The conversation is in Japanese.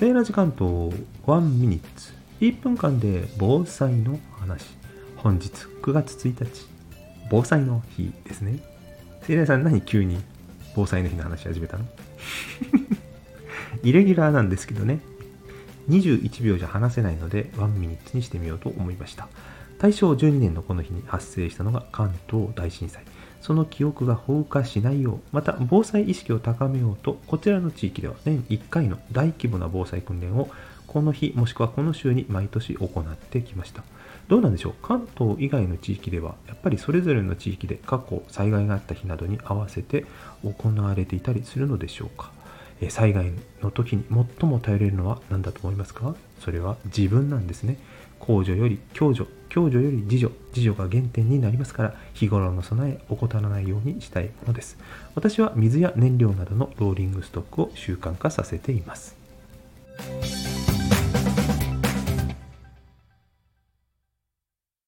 セーラー時間と1ミニッツ。1分間で防災の話。本日9月1日。防災の日ですね。セイラーさん何急に防災の日の話始めたの？イレギュラーなんですけどね。21秒じゃ話せないので1ミニッツにしてみようと思いました。大正12年のこの日に発生したのが関東大震災。その記憶が放火しないようまた防災意識を高めようとこちらの地域では年1回の大規模な防災訓練をこの日もしくはこの週に毎年行ってきました。どうなんでしょう？関東以外の地域ではやっぱりそれぞれの地域で過去災害があった日などに合わせて行われていたりするのでしょうか？災害の時に最も頼れるのは何だと思いますか？それは自分なんですね。公助より共助。共助より自助。自助が原点になりますから日頃の備え怠らないようにしたいものです。私は水や燃料などのローリングストックを習慣化させています。